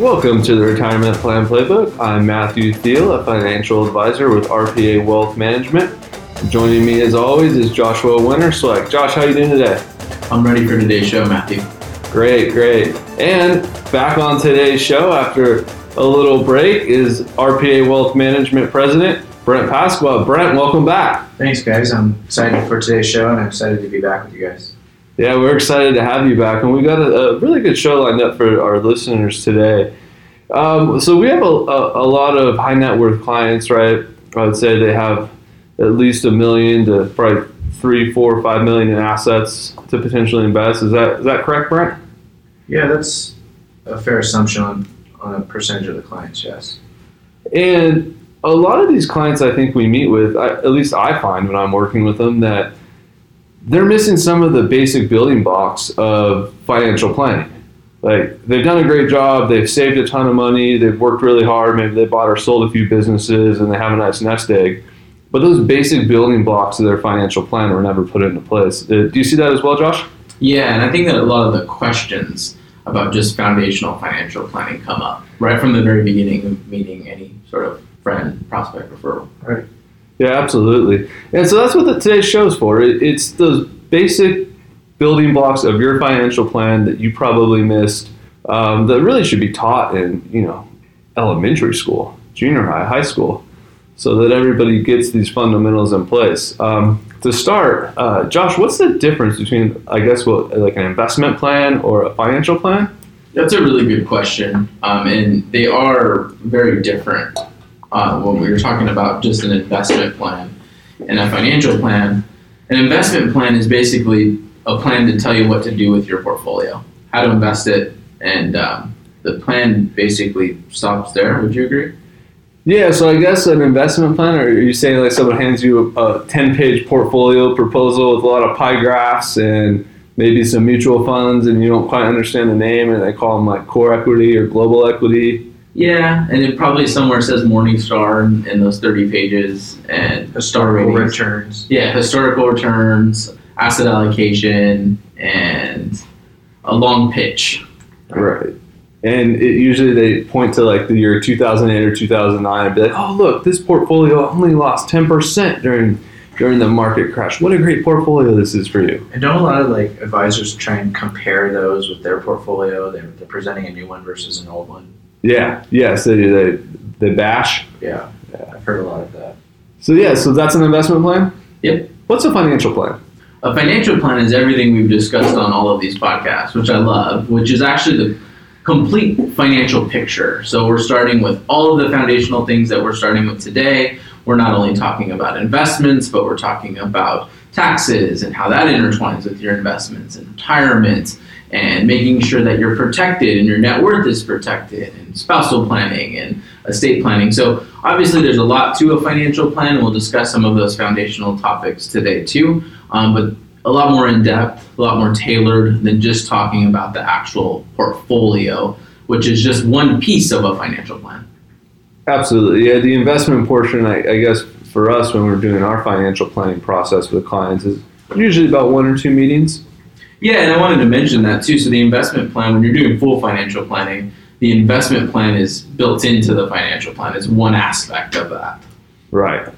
Welcome to the Retirement Plan Playbook. I'm Matthew Thiel, a financial advisor with RPA Wealth Management. Joining me as always is Joshua Winterswag. Josh, how you doing today? I'm ready for today's show, Matthew. Great, great. And back on today's show after a little break is RPA Wealth Management President Brent Pasqua. Brent, welcome back. Thanks, guys. I'm excited for today's show, and I'm excited to be back with you guys. Yeah, we're excited to have you back, and we got a, a really good show lined up for our listeners today. Um, so we have a, a, a, lot of high net worth clients, right? I would say they have at least a million to probably three, four, five million in assets to potentially invest. Is that is that correct, Brent? Yeah, that's a fair assumption on, on a percentage of the clients. Yes. And a lot of these clients, I think we meet with, I, at least I find when I'm working with them that they're missing some of the basic building blocks of financial planning. Like they've done a great job, they've saved a ton of money, they've worked really hard, maybe they bought or sold a few businesses and they have a nice nest egg. But those basic building blocks of their financial plan were never put into place. Uh, do you see that as well, Josh? Yeah, and I think that a lot of the questions about just foundational financial planning come up right from the very beginning of meeting any sort of friend, prospect, referral. Right. Yeah, absolutely. And so that's what the, today's show is for. It, it's those basic building blocks of your financial plan that you probably missed um, that really should be taught in, you know, elementary school, junior high, high school, so that everybody gets these fundamentals in place. Um, to start, uh, Josh, what's the difference between, I guess, what like an investment plan or a financial plan? That's a really good question, um, and they are very different uh, when we were talking about just an investment plan and a financial plan. An investment plan is basically a plan to tell you what to do with your portfolio, how to invest it, and um, the plan basically stops there. Would you agree? Yeah, so I guess an investment plan, or are you saying like someone hands you a 10 page portfolio proposal with a lot of pie graphs and maybe some mutual funds and you don't quite understand the name and they call them like core equity or global equity? Yeah, and it probably somewhere says Morningstar in, in those 30 pages and historical returns. Yeah, historical returns, asset allocation, and a long pitch. Right. And it, usually they point to like the year 2008 or 2009 and be like, oh, look, this portfolio only lost 10% during during the market crash. What a great portfolio this is for you. And don't a lot of like advisors try and compare those with their portfolio? They're, they're presenting a new one versus an old one. Yeah, yes, they they, they bash. Yeah, yeah, I've heard a lot of that. So yeah, so that's an investment plan. Yep. What's a financial plan? A financial plan is everything we've discussed on all of these podcasts, which I love, which is actually the complete financial picture. So we're starting with all of the foundational things that we're starting with today. We're not only talking about investments, but we're talking about taxes and how that intertwines with your investments and retirement and making sure that you're protected and your net worth is protected and spousal planning and estate planning. So obviously there's a lot to a financial plan we'll discuss some of those foundational topics today too. Um, but a lot more in depth, a lot more tailored than just talking about the actual portfolio, which is just one piece of a financial plan. Absolutely. Yeah, the investment portion, I, I guess, for us when we're doing our financial planning process with clients is usually about one or two meetings yeah, and I wanted to mention that too. So the investment plan, when you're doing full financial planning, the investment plan is built into the financial plan. It's one aspect of that. Right.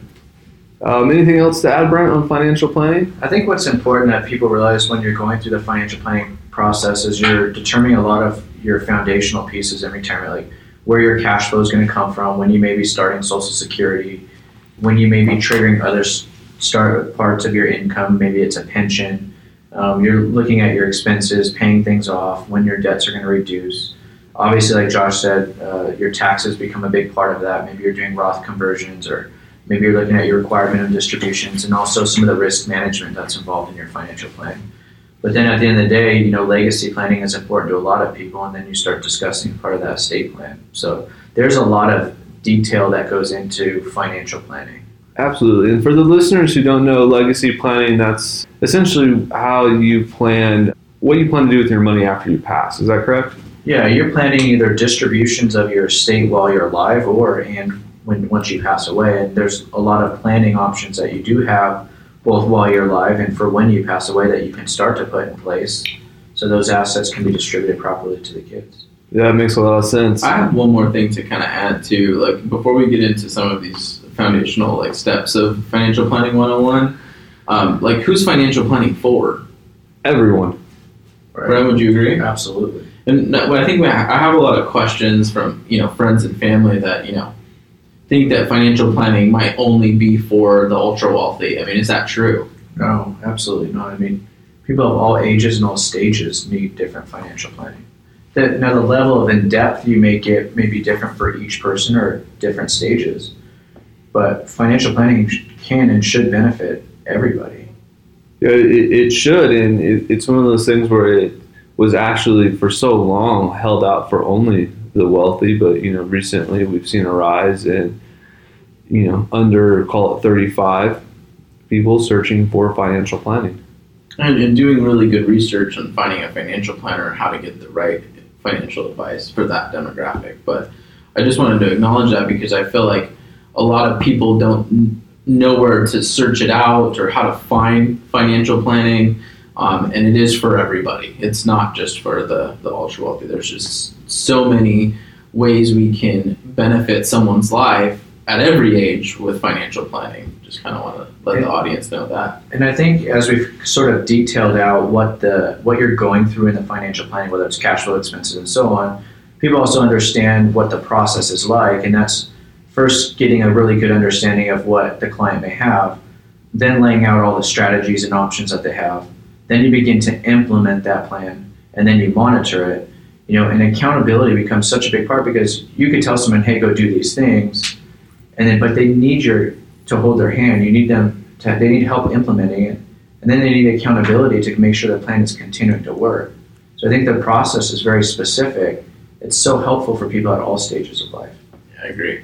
Um, anything else to add, Brent, on financial planning? I think what's important that people realize when you're going through the financial planning process is you're determining a lot of your foundational pieces in retirement, like where your cash flow is going to come from, when you may be starting Social Security, when you may be triggering other start parts of your income, maybe it's a pension um, you're looking at your expenses, paying things off, when your debts are going to reduce. Obviously, like Josh said, uh, your taxes become a big part of that. Maybe you're doing Roth conversions, or maybe you're looking at your required minimum distributions, and also some of the risk management that's involved in your financial planning. But then at the end of the day, you know, legacy planning is important to a lot of people, and then you start discussing part of that estate plan. So there's a lot of detail that goes into financial planning. Absolutely. And for the listeners who don't know legacy planning, that's essentially how you plan what you plan to do with your money after you pass. Is that correct? Yeah, you're planning either distributions of your estate while you're alive or and when once you pass away. And there's a lot of planning options that you do have both while you're alive and for when you pass away that you can start to put in place so those assets can be distributed properly to the kids. Yeah, it makes a lot of sense. I have one more thing to kind of add to, like before we get into some of these foundational like steps of financial planning 101. Um, like who's financial planning for? Everyone. Brent, would you agree? Absolutely. And I think we I have a lot of questions from you know friends and family that you know think that financial planning might only be for the ultra wealthy. I mean, is that true? No, absolutely not. I mean, people of all ages and all stages need different financial planning. The, now, the level of in depth you may get may be different for each person or different stages, but financial planning can and should benefit everybody. Yeah, it, it should, and it, it's one of those things where it was actually for so long held out for only the wealthy, but you know, recently we've seen a rise in, you know, under call it 35 people searching for financial planning. And, and doing really good research on finding a financial planner and how to get the right financial advice for that demographic. But I just wanted to acknowledge that because I feel like a lot of people don't know where to search it out or how to find financial planning. Um, and it is for everybody. It's not just for the, the ultra wealthy. There's just so many ways we can benefit someone's life at every age with financial planning. Just kind of want to let the audience know that. And I think as we've sort of detailed out what the what you're going through in the financial planning, whether it's cash flow expenses and so on, people also understand what the process is like, and that's first getting a really good understanding of what the client may have, then laying out all the strategies and options that they have. Then you begin to implement that plan, and then you monitor it. You know, and accountability becomes such a big part because you could tell someone, "Hey, go do these things," and then but they need your to hold their hand. You need them to they need help implementing it, and then they need accountability to make sure the plan is continuing to work. So I think the process is very specific. It's so helpful for people at all stages of life. Yeah, I agree.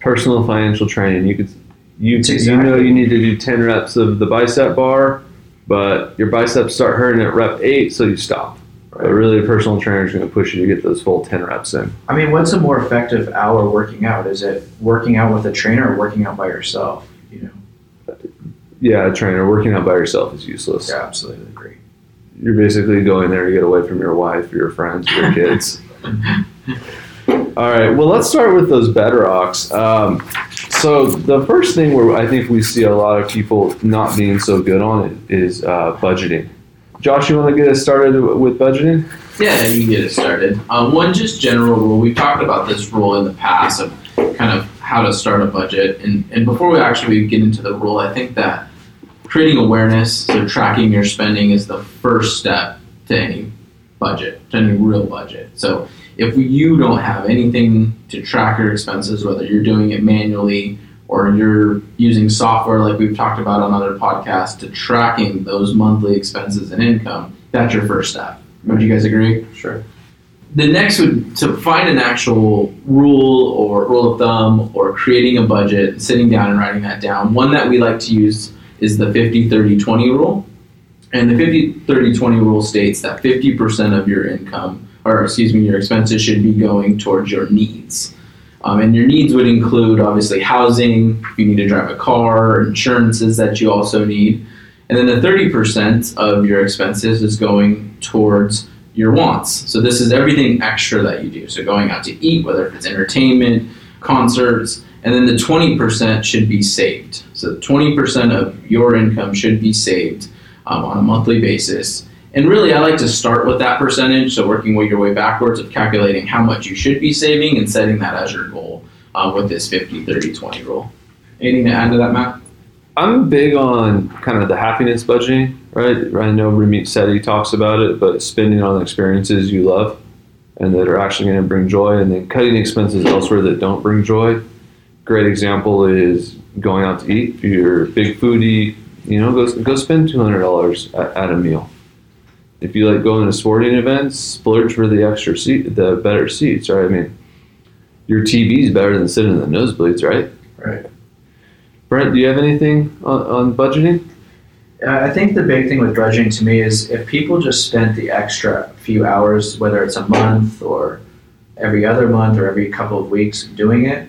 Personal financial training. You could, you, It's you know, you need to do 10 reps of the bicep bar, but your biceps start hurting at rep eight, so you stop. But really, a personal trainer is going to push you to get those full 10 reps in. I mean, what's a more effective hour working out? Is it working out with a trainer or working out by yourself? You know, Yeah, a trainer working out by yourself is useless. yeah, absolutely agree. You're basically going there to get away from your wife, your friends, your kids. All right. Well, let's start with those bedrocks. Um, so the first thing where I think we see a lot of people not being so good on it is uh, budgeting. Josh, you want to get us started with budgeting? Yeah, you can get it started. Um, one just general rule. We've talked about this rule in the past of kind of how to start a budget. And, and before we actually get into the rule, I think that creating awareness, so tracking your spending, is the first step to any budget, to any real budget. So if you don't have anything to track your expenses, whether you're doing it manually or you're using software like we've talked about on other podcasts to tracking those monthly expenses and income, that's your first step. Would you guys agree? Sure. The next would to find an actual rule or rule of thumb or creating a budget, sitting down and writing that down. One that we like to use is the 50 30 20 rule. And the 50 30 20 rule states that 50% of your income, or excuse me, your expenses should be going towards your needs. Um, and your needs would include obviously housing, if you need to drive a car, insurances that you also need. And then the 30% of your expenses is going towards your wants. So this is everything extra that you do. So going out to eat, whether it's entertainment, concerts, and then the 20% should be saved. So 20% of your income should be saved um, on a monthly basis. And really, I like to start with that percentage. So working your way backwards of calculating how much you should be saving and setting that as your goal uh, with this 50, 30, 20 rule. Anything to add to that, Matt? I'm big on kind of the happiness budgeting, right? I know Ramit Sethi talks about it, but spending on experiences you love and that are actually going to bring joy, and then cutting expenses elsewhere that don't bring joy. Great example is going out to eat. If you're a big foodie, you know, go, go spend $200 at, at a meal. If you like going to sporting events, splurge for the extra seat, the better seats, right? I mean, your TV is better than sitting in the nosebleeds, right? Right. Brent, do you have anything on, on budgeting? I think the big thing with budgeting to me is if people just spent the extra few hours, whether it's a month or every other month or every couple of weeks doing it,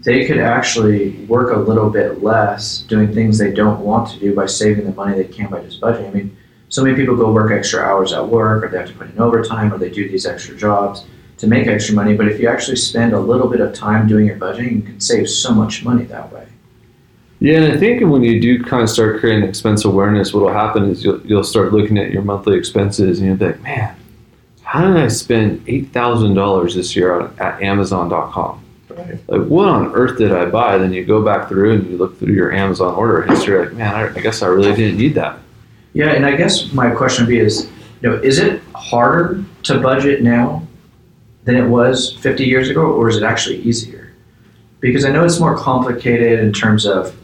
they could actually work a little bit less doing things they don't want to do by saving the money they can by just budgeting. I mean, so many people go work extra hours at work or they have to put in overtime or they do these extra jobs. to make extra money. But if you actually spend a little bit of time doing your budgeting, you can save so much money that way. Yeah, and I think when you do kind of start creating expense awareness, what will happen is you'll, you'll start looking at your monthly expenses and you'll be like, man, how did I spend $8,000 this year on, at Amazon.com? Right. Like, what on earth did I buy? Then you go back through and you look through your Amazon order history, like, man, I, I guess I really didn't need that. Yeah, and I guess my question would be is, you know, is it harder to budget now than it was 50 years ago, or is it actually easier? Because I know it's more complicated in terms of,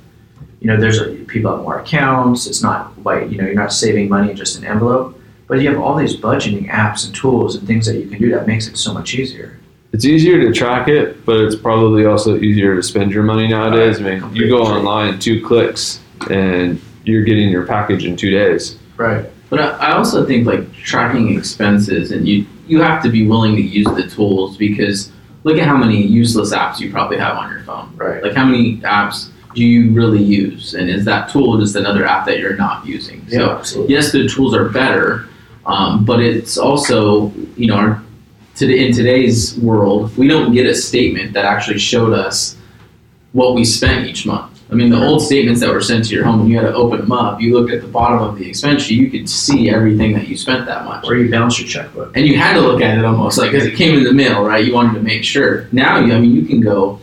you know, there's a, people have more accounts. It's not like you know you're not saving money in just an envelope, but you have all these budgeting apps and tools and things that you can do that makes it so much easier. It's easier to track it, but it's probably also easier to spend your money nowadays. Uh, I mean, you go online, two clicks, and you're getting your package in two days. Right. But I, also think like tracking expenses, and you you have to be willing to use the tools because look at how many useless apps you probably have on your phone. Right. Like how many apps do you really use, and is that tool just another app that you're not using? Yeah. So absolutely. yes, the tools are better, um, but it's also you know our, today in today's world we don't get a statement that actually showed us what we spent each month. I mean, the old statements that were sent to your home, when you had to open them up, you looked at the bottom of the expense sheet, you could see everything that you spent that much. Or you balance your checkbook. And you had to look at it almost like because it came in the mail, right? You wanted to make sure. Now, you, I mean, you can go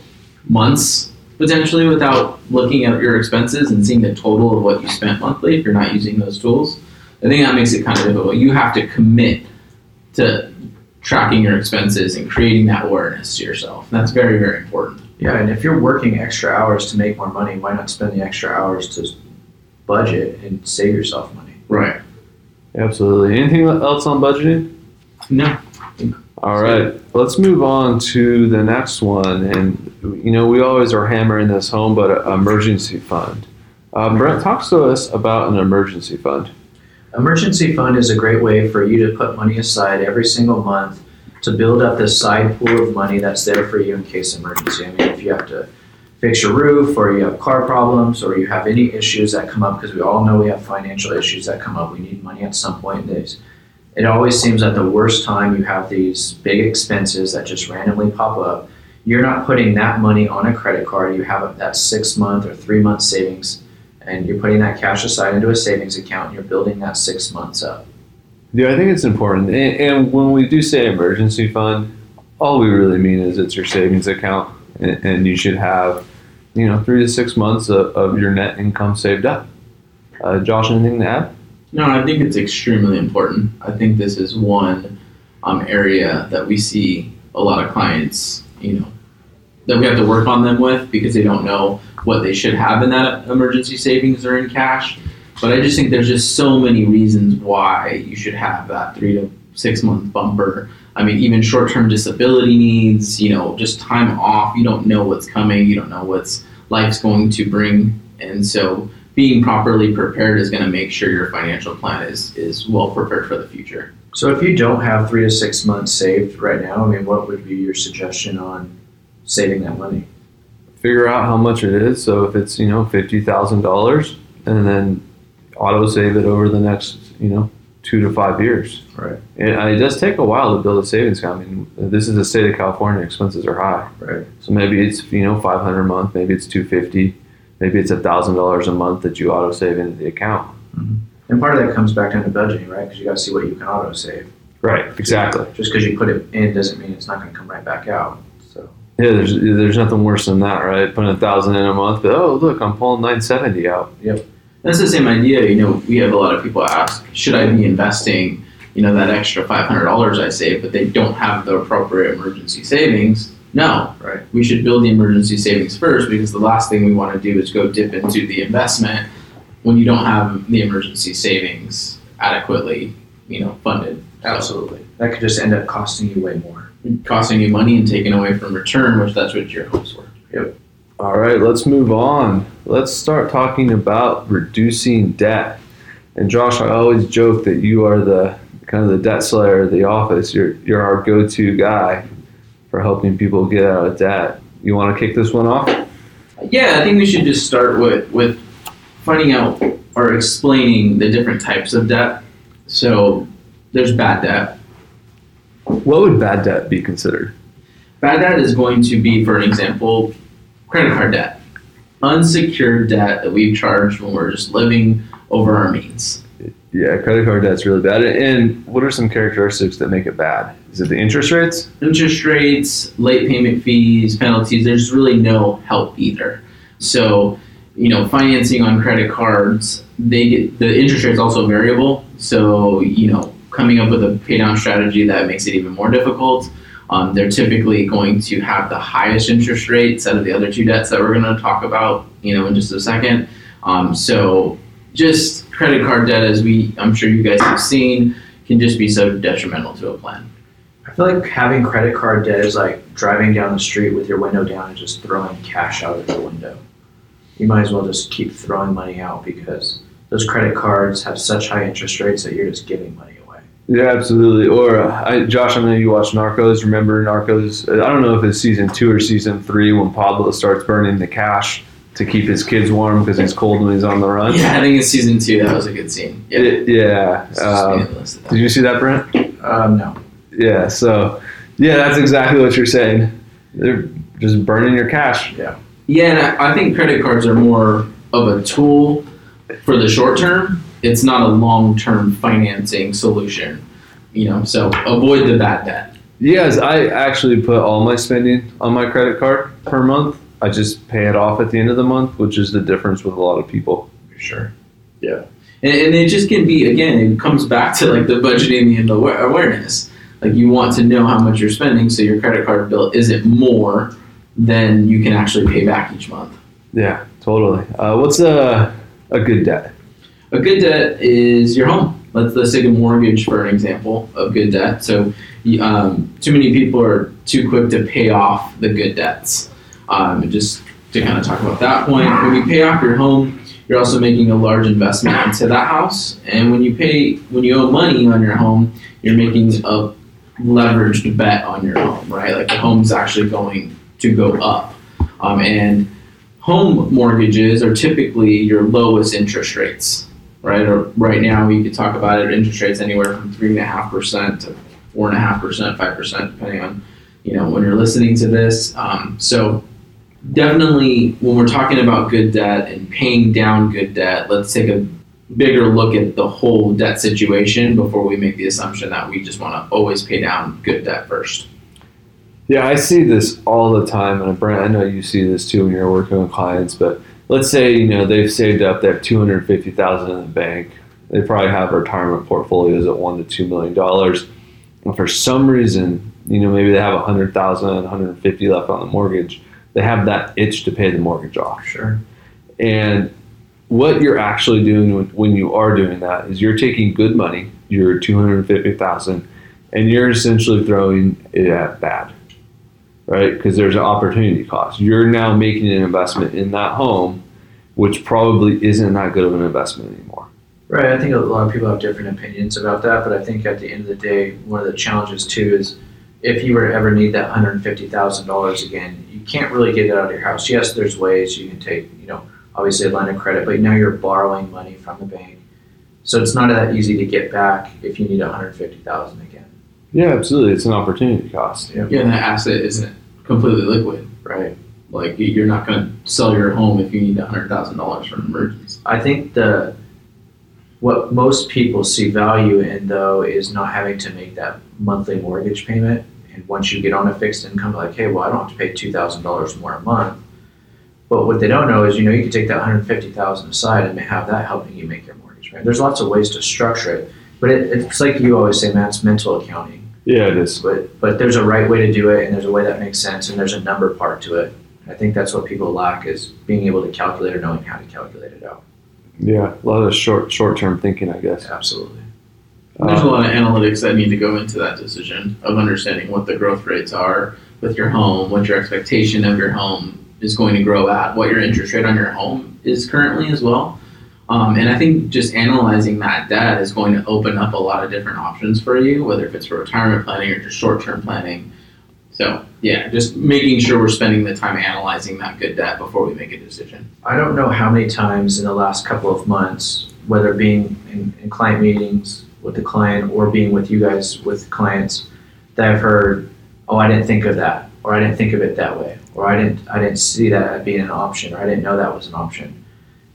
months potentially without looking at your expenses and seeing the total of what you spent monthly if you're not using those tools. I think that makes it kind of difficult. You have to commit to tracking your expenses and creating that awareness to yourself. And that's very, very important. Yeah, and if you're working extra hours to make more money, why not spend the extra hours to budget and save yourself money? Right. Absolutely. Anything else on budgeting? No. All right, let's move on to the next one. And, you know, we always are hammering this home, but a emergency fund. Um, Brent, talks to us about an emergency fund. Emergency fund is a great way for you to put money aside every single month to build up this side pool of money that's there for you in case of emergency. I mean, if you have to fix your roof or you have car problems or you have any issues that come up, because we all know we have financial issues that come up, we need money at some point. It always seems at the worst time you have these big expenses that just randomly pop up. You're not putting that money on a credit card. You have that six month or three month savings and you're putting that cash aside into a savings account and you're building that six months up. Yeah, I think it's important. And, and when we do say emergency fund, all we really mean is it's your savings account, and, and you should have, you know, three to six months of, of your net income saved up. Uh, Josh, anything to add? No, I think it's extremely important. I think this is one um, area that we see a lot of clients, you know, that we have to work on them with because they don't know what they should have in that emergency savings or in cash. But I just think there's just so many reasons why you should have that three to six month bumper. I mean, even short term disability needs, you know, just time off. You don't know what's coming. You don't know what's life's going to bring. And so being properly prepared is going to make sure your financial plan is, is well prepared for the future. So if you don't have three to six months saved right now, I mean, what would be your suggestion on saving that money? Figure out how much it is. So if it's, you know, $50,000, and then auto save it over the next, you know, two to five years. Right. And it does take a while to build a savings account. I mean, this is the state of California. Expenses are high. Right. So maybe it's you know 500 a month, maybe it's 250, maybe it's a thousand dollars a month that you auto save into the account. Mm-hmm. And part of that comes back down to budgeting, right? Because you got to see what you can auto save. Right. Exactly. Just because you put it in doesn't mean it's not going to come right back out. So Yeah. There's there's nothing worse than that, right? Putting a thousand in a month, but oh look, I'm pulling 970 out. That's the same idea. You know, we have a lot of people ask, should I be investing, you know, that extra $500 I save, but they don't have the appropriate emergency savings? No. Right. We should build the emergency savings first because the last thing we want to do is go dip into the investment when you don't have the emergency savings adequately, you know, funded. Absolutely, that could just end up costing you way more. costing you money and taking away from return, which that's what your hopes were. All right, let's move on. Let's start talking about reducing debt. And Josh, I always joke that you are the kind of the debt slayer of the office. You're you're our go-to guy for helping people get out of debt. You want to kick this one off? Yeah, I think we should just start with with finding out or explaining the different types of debt. So there's bad debt, What would bad debt be considered? Bad debt is going to be, for an example, credit card debt, unsecured debt that we've charged when we're just living over our means. Yeah, credit card debt's really bad. And what are some characteristics that make it bad? Is it the interest rates? Interest rates, late payment fees, penalties, there's really no help either. So, you know, financing on credit cards, they get the interest rate's also variable. So, you know, coming up with a pay down strategy that makes it even more difficult. Um, they're typically going to have the highest interest rates out of the other two debts that we're going to talk about, you know, in just a second. Um, so just credit card debt, as we, I'm sure you guys have seen, can just be so detrimental to a plan. I feel like having credit card debt is like driving down the street with your window down and just throwing cash out of the window. You might as well just keep throwing money out because those credit cards have such high interest rates that you're just giving money. Yeah, absolutely. Or uh, I, Josh, I know you watch Narcos. Remember Narcos? I don't know if it's season two or season three when Pablo starts burning the cash to keep his kids warm because he's cold when he's on the run. Yeah, I think it's season two that was a good scene. Yeah. It- yeah. Um, did you see that, Brent? Um, no. Yeah. So, yeah, that's exactly what you're saying. They're just burning your cash. Yeah. Yeah, and I, I think credit cards are more of a tool for the short term. It's not a long term financing solution. You know, so avoid the bad debt. Yes, I actually put all my spending on my credit card per month. I just pay it off at the end of the month, which is the difference with a lot of people. For sure. Yeah. And, and it just can be again, it comes back to like the budgeting and the awareness. Like you want to know how much you're spending, so your credit card bill isn't more than you can actually pay back each month. Yeah, totally. Uh, what's a a good debt? A good debt is your home. Let's, let's take a mortgage for an example of good debt. So, um, too many people are too quick to pay off the good debts. Um, just to kind of talk about that point, when you pay off your home, you're also making a large investment into that house. And when you pay, when you owe money on your home, you're making a leveraged bet on your home, right? Like the home's actually going to go up. Um, and home mortgages are typically your lowest interest rates right? Or right now, we could talk about it. Interest rates anywhere from three and a half percent to four and a half percent, five percent, depending on you know when you're listening to this. Um, so definitely, when we're talking about good debt and paying down good debt, let's take a bigger look at the whole debt situation before we make the assumption that we just want to always pay down good debt first. Yeah, I see this all the time, and Brent, I know you see this too when you're working with clients. But let's say you know they've saved up, they have two hundred fifty thousand in the bank. They probably have retirement portfolios at one to two million dollars. And for some reason, you know, maybe they have a hundred thousand, one hundred fifty left on the mortgage. They have that itch to pay the mortgage off. Sure. And what you're actually doing when, when you are doing that is you're taking good money, your two hundred fifty thousand, and you're essentially throwing it at bad, right? Because there's an opportunity cost. You're now making an investment in that home, which probably isn't that good of an investment anymore. Right. I think a lot of people have different opinions about that, but I think at the end of the day, one of the challenges too is if you were to ever need that hundred and fifty thousand dollars again, you can't really get it out of your house. Yes, there's ways you can take, you know, obviously a line of credit, but now you're borrowing money from the bank, so it's not that easy to get back if you need one hundred fifty thousand again. Yeah, absolutely. It's an opportunity cost. Yeah, and that asset isn't completely liquid, right? Like you- you're not going to sell your home if you need hundred thousand dollars for an emergency. I think the what most people see value in though is not having to make that monthly mortgage payment. And once you get on a fixed income, like, hey, well, I don't have to pay two thousand dollars more a month. But what they don't know is, you know, you can take that one hundred fifty thousand aside and have that helping you make your mortgage payment. There's lots of ways to structure it, but it, it's like you always say, man, it's mental accounting. Yeah, it is. But but there's a right way to do it, and there's a way that makes sense, and there's a number part to it. I think that's what people lack is being able to calculate or knowing how to calculate it out. Yeah, a lot of short short term thinking, I guess. Absolutely. There's a lot of analytics that need to go into that decision of understanding what the growth rates are with your home, what your expectation of your home is going to grow at, what your interest rate on your home is currently as well. Um, and I think just analyzing that debt is going to open up a lot of different options for you, whether if it's for retirement planning or just short term planning. So, yeah, just making sure we're spending the time analyzing that good debt before we make a decision. I don't know how many times in the last couple of months, whether being in, in client meetings with the client or being with you guys with clients, that I've heard, oh, I didn't think of that, or I didn't think of it that way, or I didn't, I didn't see that as being an option, or I didn't know that was an option.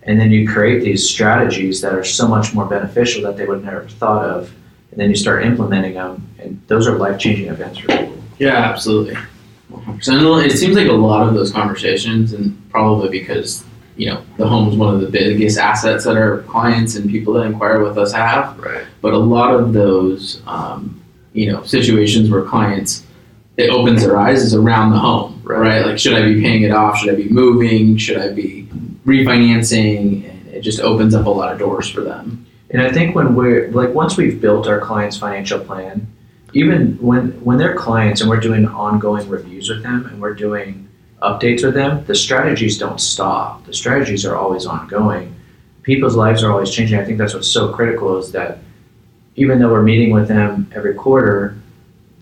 And then you create these strategies that are so much more beneficial that they would never have thought of, and then you start implementing them, and those are life changing events for people. Yeah, absolutely. 100%. It seems like a lot of those conversations, and probably because you know the home is one of the biggest assets that our clients and people that inquire with us have. Right. But a lot of those, um, you know, situations where clients it opens their eyes is around the home, Right. right? Like, should I be paying it off? Should I be moving? Should I be refinancing? And it just opens up a lot of doors for them. And I think when we're like once we've built our client's financial plan, even when when they're clients and we're doing ongoing reviews with them and we're doing updates with them, the strategies don't stop. The strategies are always ongoing. People's lives are always changing. I think that's what's so critical is that even though we're meeting with them every quarter,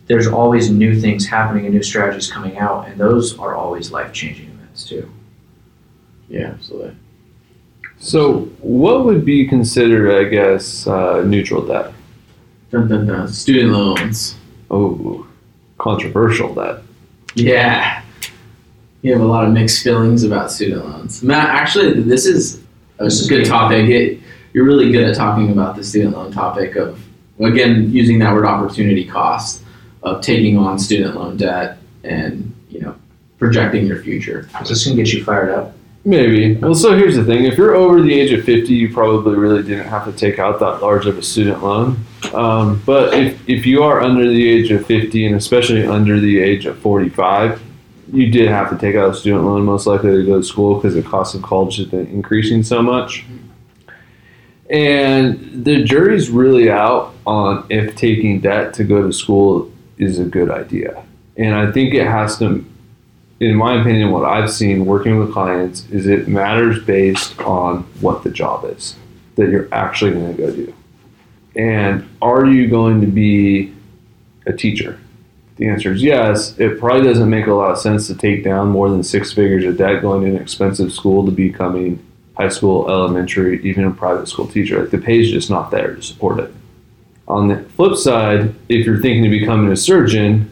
there's always new things happening and new strategies coming out, and those are always life changing events too. Yeah, absolutely. So, what would be considered, I guess, uh, neutral debt? Dun, dun, dun. Student loans. Oh, controversial debt. Yeah. You have a lot of mixed feelings about student loans. Matt, actually, this is a good good. topic. It, you're really good at talking about the student loan topic of, again, using that word opportunity cost of taking on student loan debt and, you know, projecting your future. Is this gonna get you fired up? Maybe. Well, so here's the thing: if you're over the age of 50, you probably really didn't have to take out that large of a student loan. Um, but if if you are under the age of 50, and especially under the age of 45, you did have to take out a student loan, most likely to go to school because the cost of college has been increasing so much. And the jury's really out on if taking debt to go to school is a good idea. And I think it has to in my opinion, what I've seen working with clients is it matters based on what the job is that you're actually going to go do. And are you going to be a teacher? The answer is yes. It probably doesn't make a lot of sense to take down more than six figures of debt going to an expensive school to becoming high school, elementary, even a private school teacher. Like the pay is just not there to support it. On the flip side, if you're thinking of becoming a surgeon,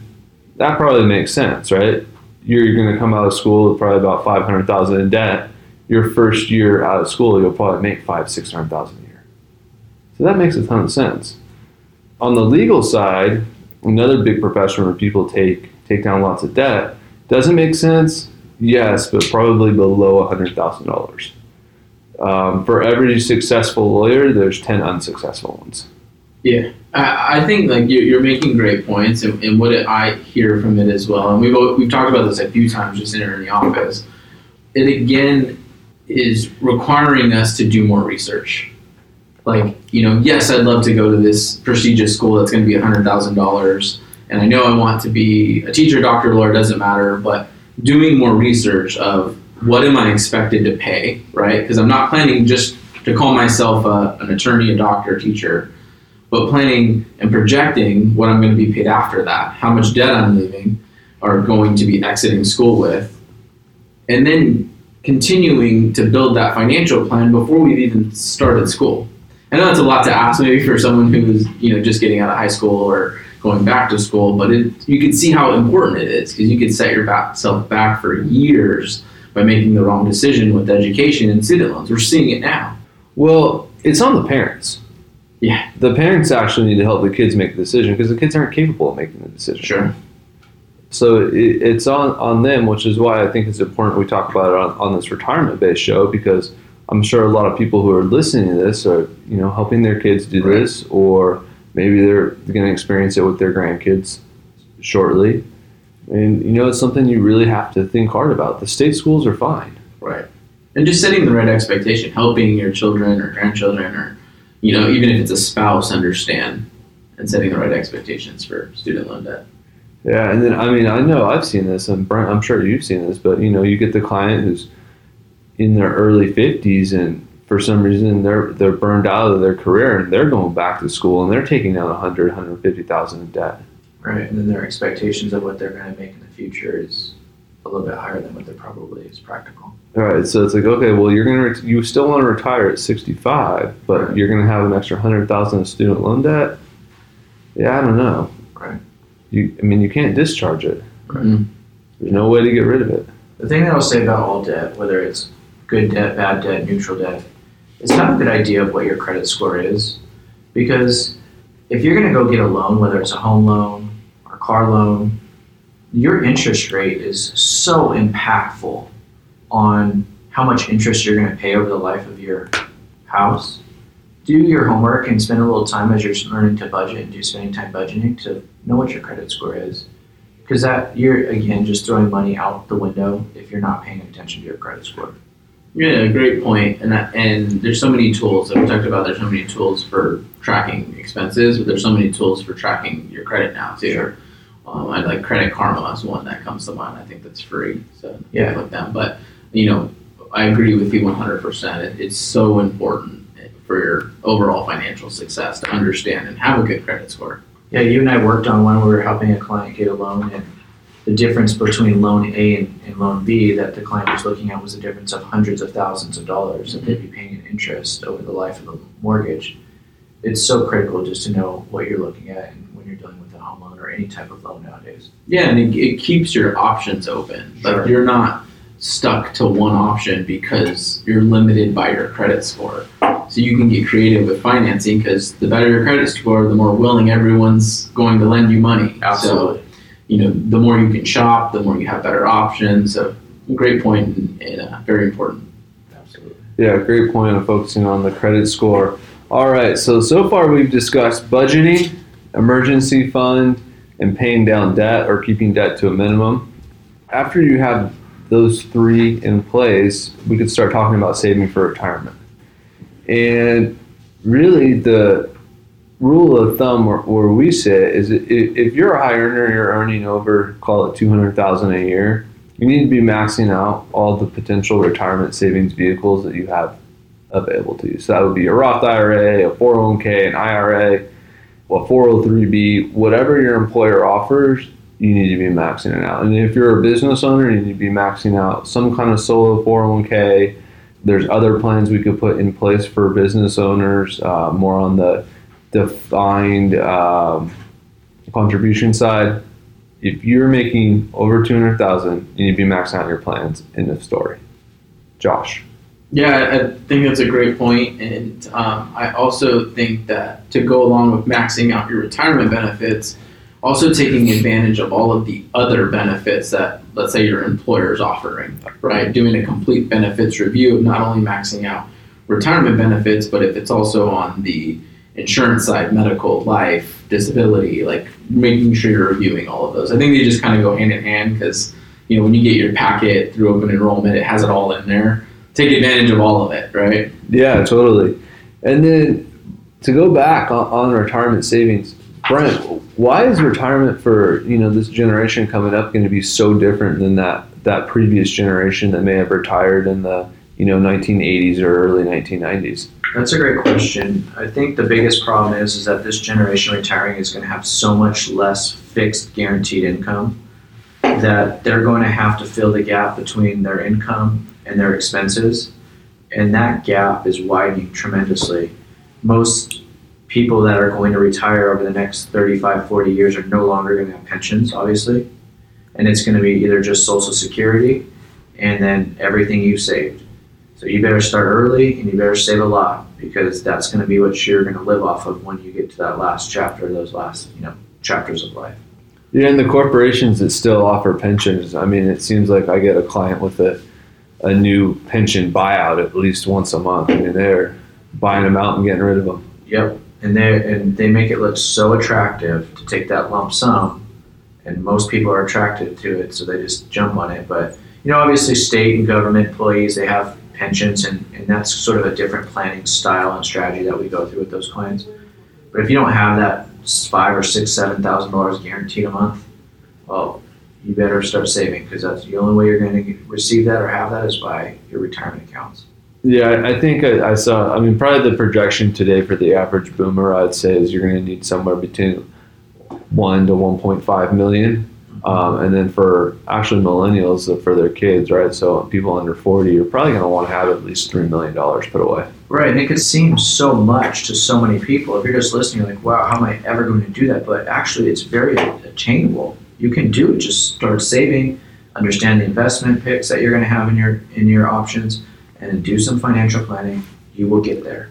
that probably makes sense, right? You're going to come out of school with probably about 500,000 in debt. Your first year out of school, you'll probably make five, 600,000 a year. So that makes a ton of sense. On the legal side, another big profession where people take take down lots of debt doesn't make sense. Yes, but probably below $100,000. Um, for every successful lawyer, there's 10 unsuccessful ones. Yeah, I, I think like you're, you're making great points, and, and what I hear from it as well, and we've we've talked about this a few times just in the office. It again is requiring us to do more research. Like you know, yes, I'd love to go to this prestigious school that's going to be hundred thousand dollars, and I know I want to be a teacher, doctor, lawyer, doesn't matter, but doing more research of what am I expected to pay, right? Because I'm not planning just to call myself a, an attorney, a doctor, a teacher but planning and projecting what I'm going to be paid after that, how much debt I'm leaving or going to be exiting school with, and then continuing to build that financial plan before we've even started school. I know that's a lot to ask maybe for someone who's you know just getting out of high school or going back to school, but it, you can see how important it is because you can set yourself back for years by making the wrong decision with education and student loans. We're seeing it now. Well, it's on the parents. Yeah. The parents actually need to help the kids make the decision because the kids aren't capable of making the decision. Sure. So it, it's on, on them, which is why I think it's important we talk about it on, on this retirement based show because I'm sure a lot of people who are listening to this are you know helping their kids do Right. this, or maybe they're going to experience it with their grandkids shortly. And you know it's something you really have to think hard about. The state schools are fine. Right. And just setting the right expectation, helping your children or grandchildren or, you know, even if it's a spouse understand and setting the right expectations for student loan debt. Yeah, and then I mean I know I've seen this, and Brent, I'm sure you've seen this, but you know you get the client who's in their early 50s, and for some reason they're they're burned out of their career, and they're going back to school, and they're taking down 100, 150,000 in debt. Right, and then their expectations of what they're going to make in the future is a little bit higher than what they're probably is practical. All right, so it's like okay, well you're gonna ret- you still want to retire at 65, but Right. you're gonna have an extra 100,000 in student loan debt. Yeah, I don't know. Right. You, I mean, you can't discharge it. Mhm. There's no way to get rid of it. The thing that I'll say about all debt, whether it's good debt, bad debt, neutral debt, is have a good idea of what your credit score is. Because if you're going to go get a loan, whether it's a home loan or car loan, your interest rate is so impactful on how much interest you're going to pay over the life of your house. Do your homework and spend a little time as you're learning to budget and do spending time budgeting to know what your credit score is. Because that you're again just throwing money out the window if you're not paying attention to your credit score. Yeah, great point. And that, and there's so many tools that we talked about. There's so many tools for tracking expenses, but there's so many tools for tracking your credit now too. Sure. Um, I like Credit Karma is one that comes to mind. I think that's free. So Yeah. like them. But you know, I agree with you 100. percent It's so important for your overall financial success to understand and have a good credit score. Yeah, you and I worked on one where we were helping a client get a loan, and the difference between loan A and, and loan B that the client was looking at was a difference of hundreds of thousands of dollars that they'd be paying in interest over the life of the mortgage. It's so critical just to know what you're looking at and when you're dealing with home loan or any type of loan nowadays. Yeah, and it, it keeps your options open. Sure. Like you're not stuck to one option because you're limited by your credit score. So you can get creative with financing because the better your credit score, the more willing everyone's going to lend you money. So, you know, the more you can shop, the more you have better options. So, great point and, and uh, very important. Absolutely. Yeah, great point of focusing on the credit score. All right, so so far we've discussed budgeting, emergency fund, and paying down debt or keeping debt to a minimum. After you have those three in place, we could start talking about saving for retirement. And really, the rule of thumb where, where we sit is if you're a high earner, you're earning over call it two hundred thousand a year. You need to be maxing out all the potential retirement savings vehicles that you have available to you. So that would be a Roth IRA, a 401k, an IRA, a 403b, whatever your employer offers, you need to be maxing it out. And if you're a business owner, you need to be maxing out some kind of solo 401k. There's other plans we could put in place for business owners, uh, more on the defined um, contribution side. If you're making over 200,000, you need to be maxing out your plans in the story. Josh. Yeah, I think that's a great point, and um, I also think that to go along with maxing out your retirement benefits, also taking advantage of all of the other benefits that, let's say, your employer is offering, right? Doing a complete benefits review of not only maxing out retirement benefits, but if it's also on the insurance side, medical, life, disability, like making sure you're reviewing all of those. I think they just kind of go hand in hand because, you know, when you get your packet through open enrollment, it has it all in there take advantage of all of it, right? Yeah, totally. And then to go back on, on retirement savings, Brent, why is retirement for you know this generation coming up going to be so different than that that previous generation that may have retired in the you know 1980s or early 1990s? That's a great question. I think the biggest problem is is that this generation retiring is going to have so much less fixed guaranteed income that they're going to have to fill the gap between their income and their expenses, and that gap is widening tremendously. Most people that are going to retire over the next 35, 40 years are no longer going to have pensions, obviously, and it's going to be either just Social Security and then everything you saved. So you better start early and you better save a lot because that's going to be what you're going to live off of when you get to that last chapter, those last you know chapters of life. Yeah, and the corporations that still offer pensions. I mean, it seems like I get a client with a a new pension buyout at least once a month. I mean, they're buying them out and getting rid of them. Yep, and they and they make it look so attractive to take that lump sum, and most people are attracted to it, so they just jump on it. But you know, obviously, state and government employees they have pensions, and and that's sort of a different planning style and strategy that we go through with those clients. But if you don't have that five or six, seven thousand dollars guaranteed a month, well, you better start saving because that's the only way you're going to receive that or have that is by your retirement accounts. Yeah, I- think I, I saw. I mean, probably the projection today for the average boomer, I'd say, is you're going to need somewhere between one to 1.5 million Um, and then for actually millennials, uh, for their kids, right? So people under 40, you're probably going to want to have at least $3 million put away. Right, and it could seem so much to so many people. If you're just listening, you're like, wow, how am I ever going to do that? But actually, it's very attainable. You can do it. Just start saving, understand the investment picks that you're going to have in your in your options, and do some financial planning. You will get there.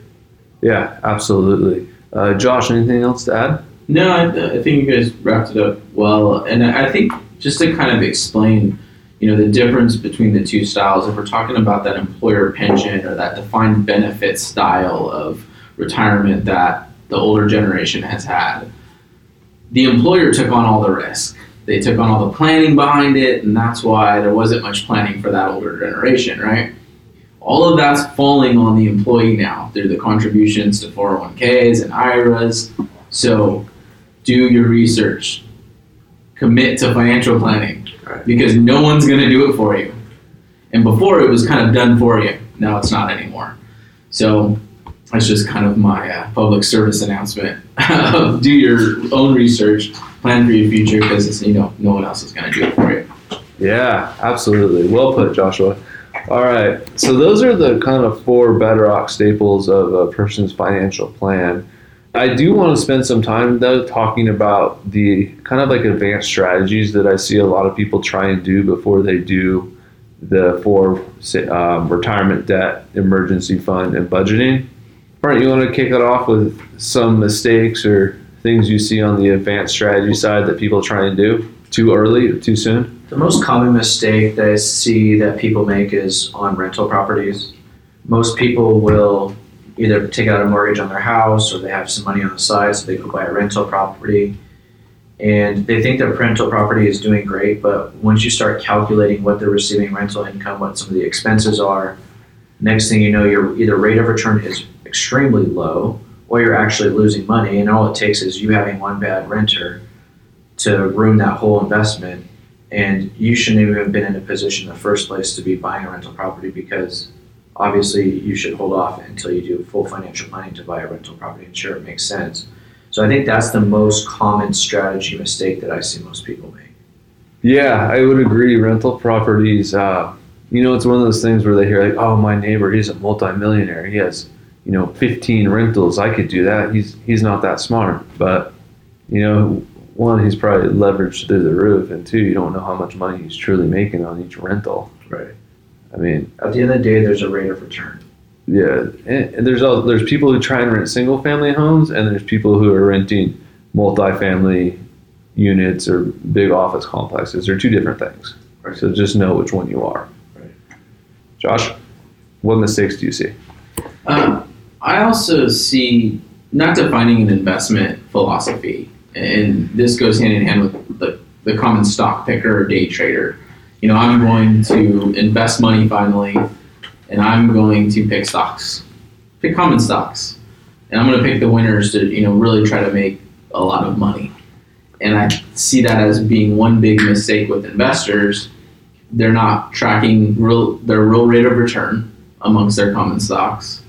Yeah, absolutely. Uh, Josh, anything else to add? No, I, I think you guys wrapped it up well, and I think just to kind of explain, you know, the difference between the two styles. If we're talking about that employer pension or that defined benefit style of retirement that the older generation has had, the employer took on all the risk. They took on all the planning behind it, and that's why there wasn't much planning for that older generation, right? All of that's falling on the employee now through the contributions to 401ks and IRAs. So do your research, commit to financial planning Right. because no one's going to do it for you. And before it was kind of done for you, now it's not anymore. So that's just kind of my uh, public service announcement. do your own research, plan for your future because you know no one else is going to do it for you. Yeah, absolutely. Well put, Joshua. All right. So those are the kind of four bedrock staples of a person's financial plan. I do want to spend some time though talking about the kind of like advanced strategies that I see a lot of people try and do before they do the four um, retirement debt, emergency fund, and budgeting. Brent, you want to kick it off with some mistakes or things you see on the advanced strategy side that people try and do too early too soon? The most common mistake that I see that people make is on rental properties. Most people will either take out a mortgage on their house or they have some money on the side so they go buy a rental property. And they think their rental property is doing great, but once you start calculating what they're receiving rental income, what some of the expenses are, next thing you know, your either rate of return is extremely low or you're actually losing money. And all it takes is you having one bad renter to ruin that whole investment and you shouldn't even have been in a position in the first place to be buying a rental property because obviously you should hold off until you do full financial planning to buy a rental property and sure it makes sense so i think that's the most common strategy mistake that i see most people make Yeah, I would agree. Rental properties, uh, you know, it's one of those things where they hear like, "Oh, my neighbor, he's a multimillionaire. He has, you know, 15 rentals. I could do that." He's he's not that smart, but you know, one, he's probably leveraged through the roof, and two, you don't know how much money he's truly making on each rental. right I mean, at the end of the day there's a rate of return yeah, and, and there's all, there's people who try and rent single family homes, and there's people who are renting multifamily units or big office complexes. They're two different things. Right. So just know which one you are. Right. Josh, what mistakes do you see? Uh, I also see not defining an investment philosophy, and this goes hand in hand with the, the common stock picker or day trader. You know, I'm going to invest money finally, and I'm going to pick stocks, pick common stocks, and I'm going to pick the winners to you know really try to make a lot of money. And I see that as being one big mistake with investors. They're not tracking real their real rate of return amongst their common stocks.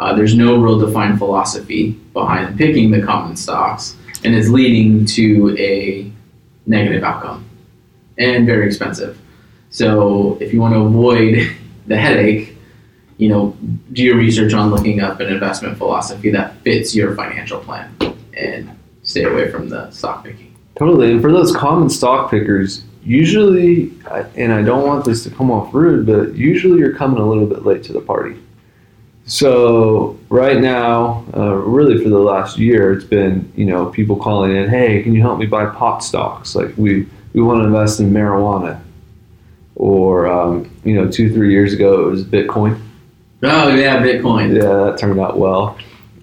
Uh, there's no real defined philosophy behind picking the common stocks, and it's leading to a negative outcome and very expensive. So if you want to avoid the headache, you know, do your research on looking up an investment philosophy that fits your financial plan and stay away from the stock picking. Totally. And for those common stock pickers, usually, and I don't want this to come off rude, but usually you're coming a little bit late to the party. So right now, uh, really for the last year, it's been you know people calling in, hey, can you help me buy pot stocks? Like we we want to invest in marijuana, or um, you know two three years ago it was Bitcoin. Oh yeah, Bitcoin. Yeah, that turned out well.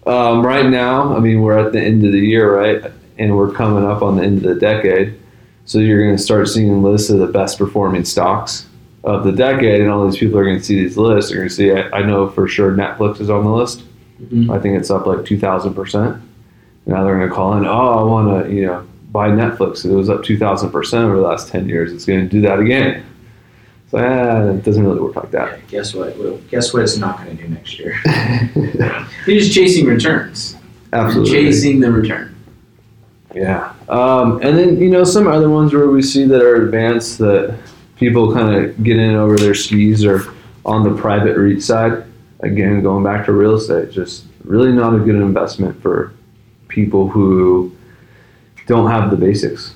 Um, right now, I mean, we're at the end of the year, right? And we're coming up on the end of the decade. So you're going to start seeing lists of the best performing stocks of the decade, and all these people are going to see these lists. They're going to see, I, I know for sure Netflix is on the list. Mhm. I think it's up like 2,000%. Now they're going to call in, oh, I want to, you know, buy Netflix. It was up 2,000% over the last 10 years. It's going to do that again. So, ah, it doesn't really work like that. Yeah, guess what well, guess what it's not going to do next year You're just chasing returns. You're Absolutely. chasing the return. Yeah. Um, and then, you know, some other ones where we see that are advanced that people kind of get in over their skis or on the private REIT side. Again, going back to real estate, just really not a good investment for people who don't have the basics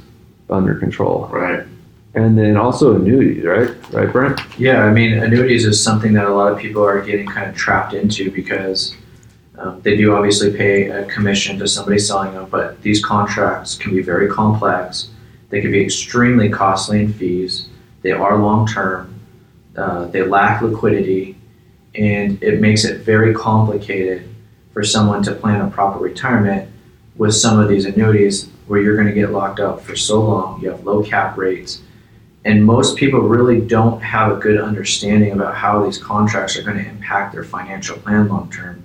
under control. Right. And then also annuities, right? Right, Brent? Yeah, I mean, annuities is something that a lot of people are getting kind of trapped into because um, they do obviously pay a commission to somebody selling them, but these contracts can be very complex. They can be extremely costly in fees. They are long term. Uh, they lack liquidity, and it makes it very complicated for someone to plan a proper retirement with some of these annuities where you're going to get locked up for so long. You have low cap rates and most people really don't have a good understanding about how these contracts are going to impact their financial plan long term.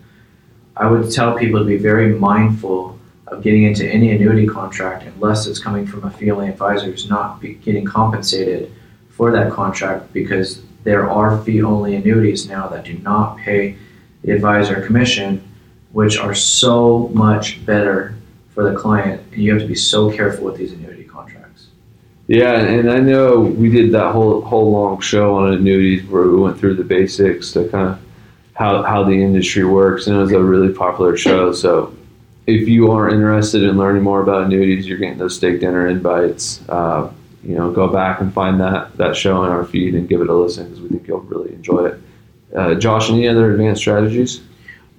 I would tell people to be very mindful of getting into any annuity contract unless it's coming from a fee only advisor who's not getting compensated for that contract because there are fee only annuities now that do not pay the advisor commission, which are so much better for the client. And you have to be so careful with these annuity contracts. Yeah, and I know we did that whole whole long show on annuities where we went through the basics to kind of how how the industry works, and it was a really popular show. So if you are interested in learning more about annuities, you're getting those steak dinner invites. Uh, you know, go back and find that that show in our feed and give it a listen because we think you'll really enjoy it. Uh, Josh, any other advanced strategies?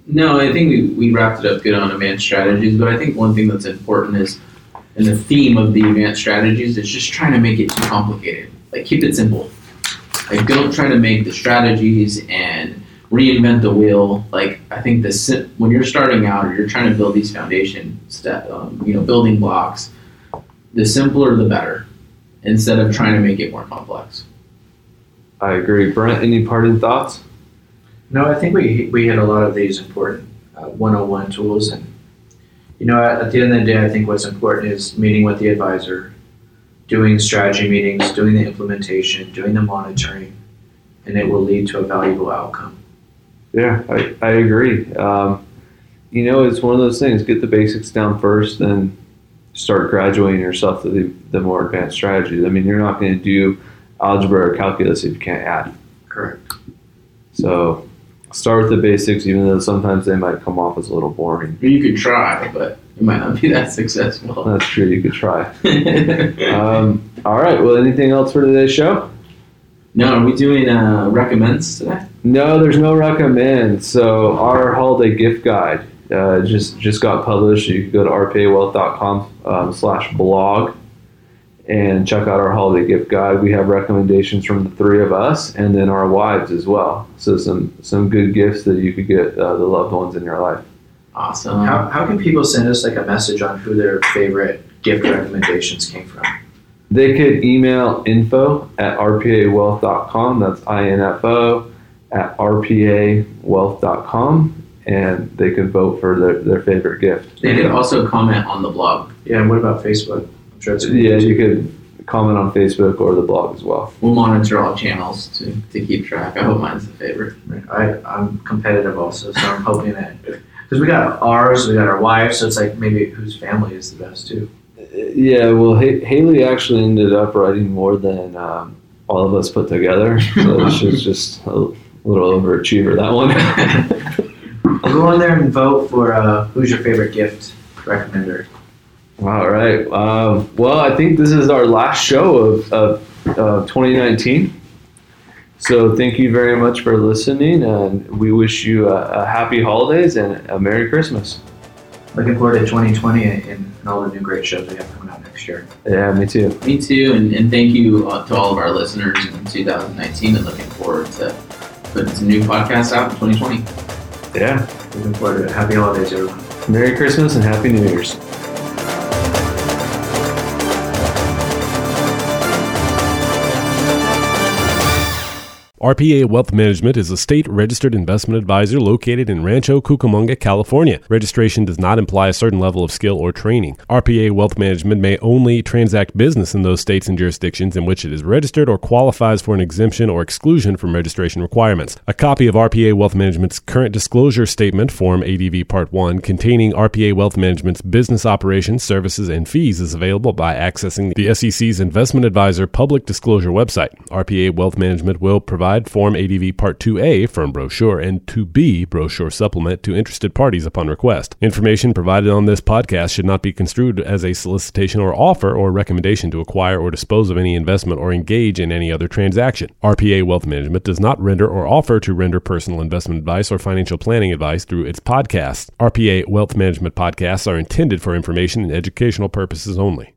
No, I think we, we wrapped it up good on advanced strategies, but I think one thing that's important is, and the theme of the advanced strategies is just trying to make it too complicated. Like keep it simple. Like don't try to make the strategies and reinvent the wheel. Like I think the when you're starting out or you're trying to build these foundation step, um, you know, building blocks, the simpler the better. Instead of trying to make it more complex. I agree. Brent, any parting thoughts? No, I think we we hit a lot of these important uh, 101 tools, and you know, at, at the end of the day, I think what's important is meeting with the advisor, doing strategy meetings, doing the implementation, doing the monitoring, and it will lead to a valuable outcome. Yeah, I, I agree. Um, you know, it's one of those things. Get the basics down first, then start graduating yourself to the, the more advanced strategies. I mean, you're not going to do algebra or calculus if you can't add. Correct. So start with the basics, even though sometimes they might come off as a little boring. You could try, but it might not be that successful. That's true. You could try. Um, all right. Well, anything else for today's show? no, are we doing uh, recommends today? No, there's no recommend. So our holiday gift guide uh, just just got published. You can go to rpawealth.com um, slash blog and check out our holiday gift guide. We have recommendations from the three of us and then our wives as well. So some some good gifts that you could get uh, the loved ones in your life. Awesome. How, how can people send us like a message on who their favorite gift recommendations came from? They could email info at rpawealth.com. That's I-N-F-O at rpawealth.com. And they could vote for their, their favorite gift. They could also comment on the blog. Yeah, and what about Facebook? I'm sure it's Yeah, you could comment on Facebook or the blog as well. We'll monitor all channels to, to keep track. I hope mine's the favorite. I, I'm competitive also, so I'm hoping that because we got ours, we got our wives, so it's like maybe whose family is the best too. Yeah, well, Hay- Haley actually ended up writing more than um, all of us put together. So she's just a little overachiever, that one. I'll go on there and vote for uh, who's your favorite gift recommender. All right. Um, well, I think this is our last show of, of uh, 2019. So thank you very much for listening, and we wish you a, a happy holidays and a Merry Christmas. Looking forward to 2020 and, and all the new great shows we have coming out next year. Yeah, me too. Me too, and, and thank you uh, to all of our listeners in 2019 and looking forward to putting some new podcasts out in 2020. Yeah. Looking forward to it. Happy holidays, everyone. Merry Christmas and Happy New Year's. RPA Wealth Management is a state registered investment advisor located in Rancho Cucamonga, California. Registration does not imply a certain level of skill or training. RPA Wealth Management may only transact business in those states and jurisdictions in which it is registered or qualifies for an exemption or exclusion from registration requirements. A copy of RPA Wealth Management's current disclosure statement, Form ADV Part 1, containing RPA Wealth Management's business operations, services, and fees is available by accessing the SEC's Investment Advisor public disclosure website. RPA Wealth Management will provide Form ADV Part 2A firm brochure and 2B brochure supplement to interested parties upon request. Information provided on this podcast should not be construed as a solicitation or offer or recommendation to acquire or dispose of any investment or engage in any other transaction. RPA Wealth Management does not render or offer to render personal investment advice or financial planning advice through its podcasts. RPA Wealth Management podcasts are intended for information and educational purposes only.